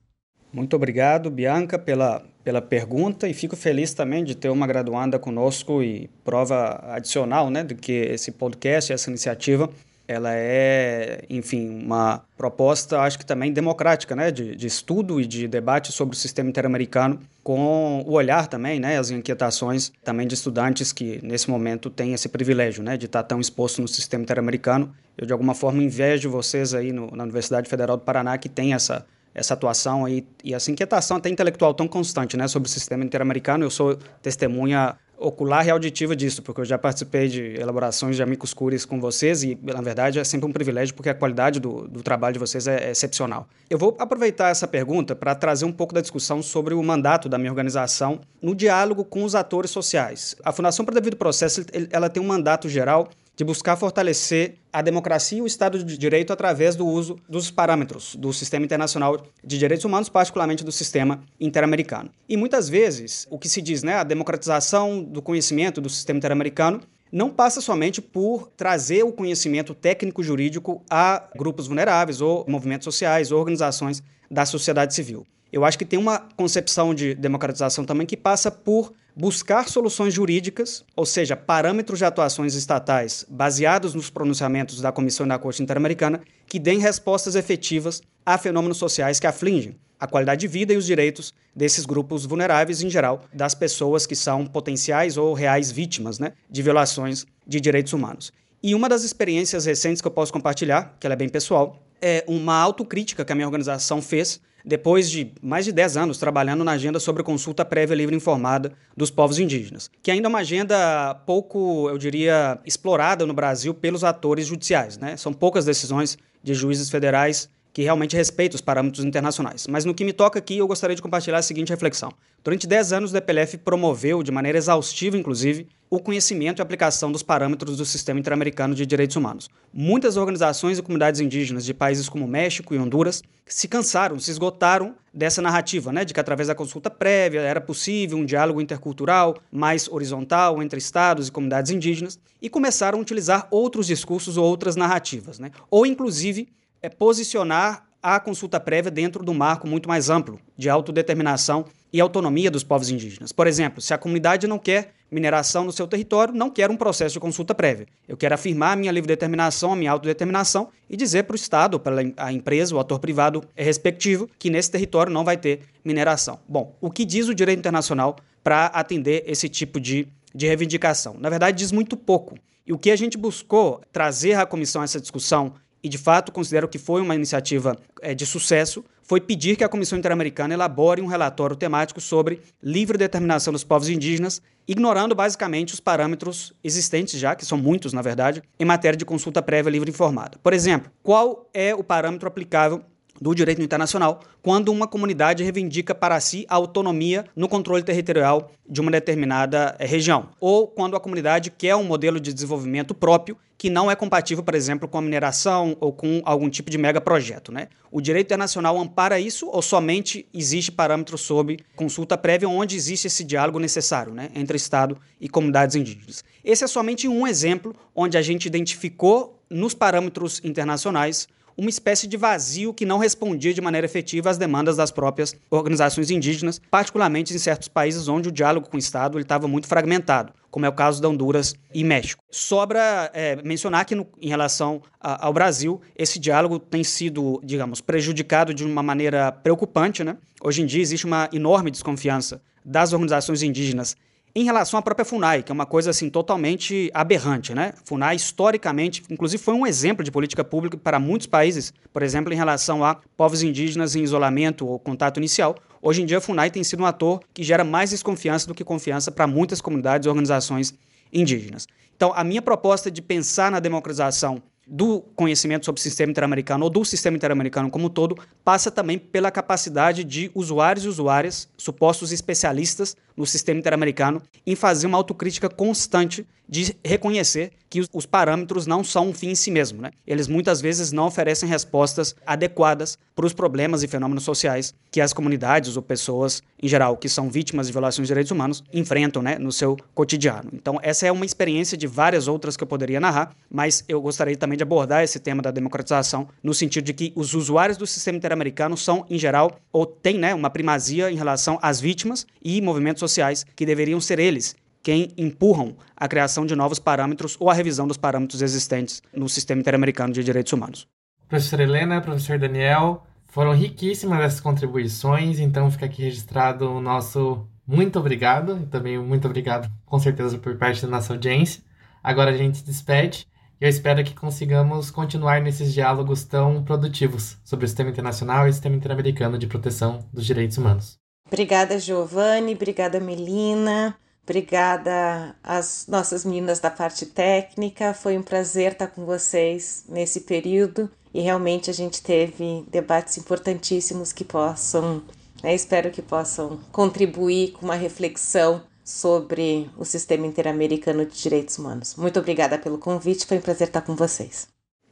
Muito obrigado, Bianca, pela, pela pergunta e fico feliz também de ter uma graduanda conosco e prova adicional né, de que esse podcast, essa iniciativa, ela é, enfim, uma proposta, acho que também democrática, né, de, de estudo e de debate sobre o sistema interamericano, com o olhar também, né, as inquietações também de estudantes que nesse momento têm esse privilégio, né, de estar tão exposto no sistema interamericano. Eu de alguma forma invejo vocês aí no, na Universidade Federal do Paraná que tem essa essa atuação aí. E essa inquietação até intelectual tão constante, né, sobre o sistema interamericano. Eu sou testemunha ocular e auditiva disso, porque eu já participei de elaborações de amicus curiae com vocês e, na verdade, é sempre um privilégio porque a qualidade do, do trabalho de vocês é, é excepcional. Eu vou aproveitar essa pergunta para trazer um pouco da discussão sobre o mandato da minha organização no diálogo com os atores sociais. A Fundação para o Devido Processo ela tem um mandato geral de buscar fortalecer a democracia e o Estado de Direito através do uso dos parâmetros do sistema internacional de direitos humanos, particularmente do sistema interamericano. E muitas vezes, o que se diz, né, a democratização do conhecimento do sistema interamericano não passa somente por trazer o conhecimento técnico-jurídico a grupos vulneráveis ou movimentos sociais ou organizações da sociedade civil. Eu acho que tem uma concepção de democratização também que passa por buscar soluções jurídicas, ou seja, parâmetros de atuações estatais baseados nos pronunciamentos da Comissão e da Corte Interamericana que deem respostas efetivas a fenômenos sociais que afligem a qualidade de vida e os direitos desses grupos vulneráveis em geral, das pessoas que são potenciais ou reais vítimas né, de violações de direitos humanos. E uma das experiências recentes que eu posso compartilhar, que ela é bem pessoal, é uma autocrítica que a minha organização fez depois de mais de 10 anos trabalhando na agenda sobre consulta prévia livre informada dos povos indígenas, que ainda é uma agenda pouco, eu diria, explorada no Brasil pelos atores judiciais. Né? São poucas decisões de juízes federais que realmente respeita os parâmetros internacionais. Mas no que me toca aqui, eu gostaria de compartilhar a seguinte reflexão. Durante 10 anos, o DPLF promoveu, de maneira exaustiva, inclusive, o conhecimento e aplicação dos parâmetros do Sistema Interamericano de Direitos Humanos. Muitas organizações e comunidades indígenas de países como México e Honduras se cansaram, se esgotaram dessa narrativa, né, de que através da consulta prévia era possível um diálogo intercultural mais horizontal entre estados e comunidades indígenas e começaram a utilizar outros discursos ou outras narrativas, né, ou inclusive é posicionar a consulta prévia dentro do marco muito mais amplo de autodeterminação e autonomia dos povos indígenas. Por exemplo, se a comunidade não quer mineração no seu território, não quer um processo de consulta prévia. Eu quero afirmar a minha livre determinação, a minha autodeterminação e dizer para o Estado, para a empresa, o ator privado respectivo, que nesse território não vai ter mineração. Bom, o que diz o direito internacional para atender esse tipo de, de reivindicação. Na verdade, diz muito pouco. E o que a gente buscou trazer à comissão essa discussão, e de fato considero que foi uma iniciativa é, de sucesso, foi pedir que a Comissão Interamericana elabore um relatório temático sobre livre determinação dos povos indígenas, ignorando basicamente os parâmetros existentes já, que são muitos na verdade, em matéria de consulta prévia livre informada. Por exemplo, qual é o parâmetro aplicável do direito internacional quando uma comunidade reivindica para si a autonomia no controle territorial de uma determinada eh, região, ou quando a comunidade quer um modelo de desenvolvimento próprio que não é compatível, por exemplo, com a mineração ou com algum tipo de megaprojeto. Né? O direito internacional ampara isso ou somente existe parâmetro sob consulta prévia onde existe esse diálogo necessário né, entre Estado e comunidades indígenas? Esse é somente um exemplo onde a gente identificou nos parâmetros internacionais uma espécie de vazio que não respondia de maneira efetiva às demandas das próprias organizações indígenas, particularmente em certos países onde o diálogo com o Estado estava muito fragmentado, como é o caso da Honduras e México. Sobra é, mencionar que, no, em relação a, ao Brasil, esse diálogo tem sido, digamos, prejudicado de uma maneira preocupante. Né? Hoje em dia existe uma enorme desconfiança das organizações indígenas em relação à própria FUNAI, que é uma coisa assim totalmente aberrante, né? FUNAI historicamente, inclusive foi um exemplo de política pública para muitos países, por exemplo, em relação a povos indígenas em isolamento ou contato inicial. Hoje em dia a FUNAI tem sido um ator que gera mais desconfiança do que confiança para muitas comunidades e organizações indígenas. Então, a minha proposta de pensar na democratização do conhecimento sobre o sistema interamericano ou do sistema interamericano como um todo passa também pela capacidade de usuários e usuárias, supostos especialistas no sistema interamericano, em fazer uma autocrítica constante de reconhecer que os parâmetros não são um fim em si mesmo. Né? Eles muitas vezes não oferecem respostas adequadas para os problemas e fenômenos sociais que as comunidades ou pessoas, em geral, que são vítimas de violações de direitos humanos, enfrentam né, no seu cotidiano. Então, essa é uma experiência de várias outras que eu poderia narrar, mas eu gostaria também de abordar esse tema da democratização no sentido de que os usuários do sistema interamericano são, em geral, ou têm né, uma primazia em relação às vítimas e movimentos sociais que deveriam ser eles quem empurram a criação de novos parâmetros ou a revisão dos parâmetros existentes no sistema interamericano de direitos humanos. Professora Helena, professor Daniel, foram riquíssimas essas contribuições, então fica aqui registrado o nosso muito obrigado, e também muito obrigado, com certeza, por parte da nossa audiência. Agora a gente se despede e eu espero que consigamos continuar nesses diálogos tão produtivos sobre o sistema internacional e o sistema interamericano de proteção dos direitos humanos. Obrigada, Giovanni. Obrigada, Melina. Obrigada às nossas meninas da parte técnica. Foi um prazer estar com vocês nesse período e realmente a gente teve debates importantíssimos que possam, né, espero que possam contribuir com uma reflexão sobre o sistema interamericano de direitos humanos. Muito obrigada pelo convite, foi um prazer estar com vocês.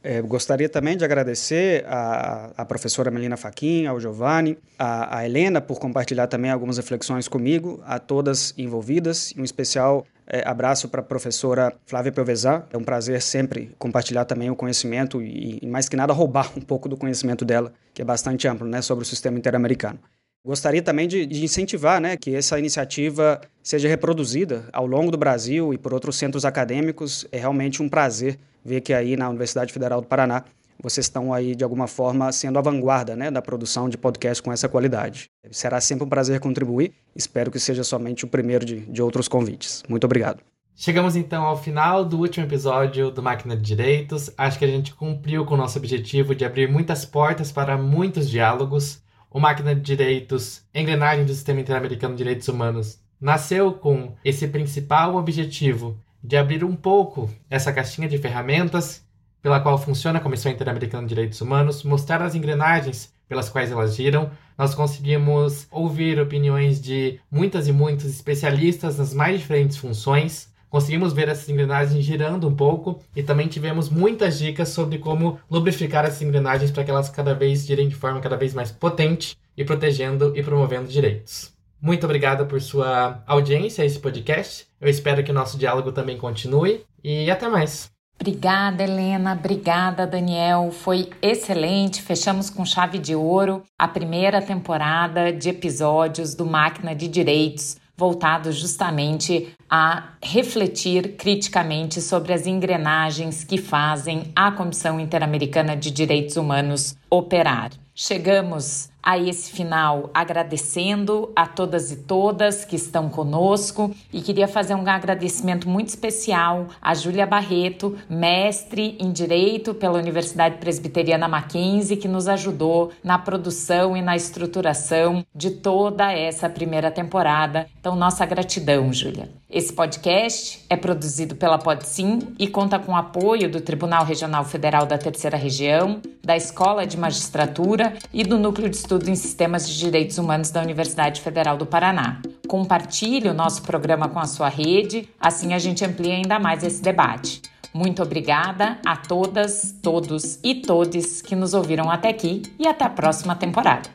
É, gostaria também de agradecer a professora Melina Faquin, ao Giovanni, a, Helena por compartilhar também algumas reflexões comigo, a todas envolvidas, e um especial é, abraço para a professora Flávia Pelvezan. É um prazer sempre compartilhar também o conhecimento e, e, mais que nada, roubar um pouco do conhecimento dela, que é bastante amplo, né, sobre o sistema interamericano. Gostaria também de, de, incentivar né, que essa iniciativa seja reproduzida ao longo do Brasil e por outros centros acadêmicos. É realmente um prazer ver que aí na Universidade Federal do Paraná vocês estão aí de alguma forma sendo a vanguarda né, da produção de podcast com essa qualidade. Será sempre um prazer contribuir. Espero que seja somente o primeiro de, de outros convites. Muito obrigado. Chegamos então ao final do último episódio do Máquina de Direitos. Acho que a gente cumpriu com o nosso objetivo de abrir muitas portas para muitos diálogos o Máquina de Direitos, engrenagem do Sistema Interamericano de Direitos Humanos, nasceu com esse principal objetivo de abrir um pouco essa caixinha de ferramentas pela qual funciona a Comissão Interamericana de Direitos Humanos, mostrar as engrenagens pelas quais elas giram. Nós conseguimos ouvir opiniões de muitas e muitos especialistas nas mais diferentes funções, Conseguimos ver essas engrenagens girando um pouco e também tivemos muitas dicas sobre como lubrificar essas engrenagens para que elas cada vez girem de forma cada vez mais potente e protegendo e promovendo direitos. Muito obrigado por sua audiência a esse podcast. Eu espero que o nosso diálogo também continue e até mais. Obrigada, Helena. Obrigada, Daniel. Foi excelente. Fechamos com chave de ouro a primeira temporada de episódios do Máquina de Direitos voltado justamente a refletir criticamente sobre as engrenagens que fazem a Comissão Interamericana de Direitos Humanos operar. Chegamos a esse final agradecendo a todas e todas que estão conosco e queria fazer um agradecimento muito especial a Júlia Barreto, mestre em Direito pela Universidade Presbiteriana Mackenzie, que nos ajudou na produção e na estruturação de toda essa primeira temporada. Então, nossa gratidão, Júlia. Esse podcast é produzido pela Podsim e conta com o apoio do Tribunal Regional Federal da Terceira Região, da Escola de Magistratura e do Núcleo de Estudos em Sistemas de Direitos Humanos da Universidade Federal do Paraná. Compartilhe o nosso programa com a sua rede, assim a gente amplia ainda mais esse debate. Muito obrigada a todas, todos e todes que nos ouviram até aqui e até a próxima temporada.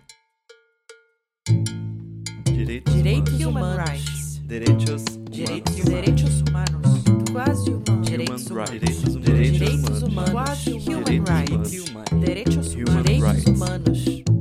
Direitos, Direitos humanos. Direitos, direitos, direitos humanos. Quase humanos. Direitos humanos. Direitos humanos. Direitos humanos. Quase human rights. Direitos humanos.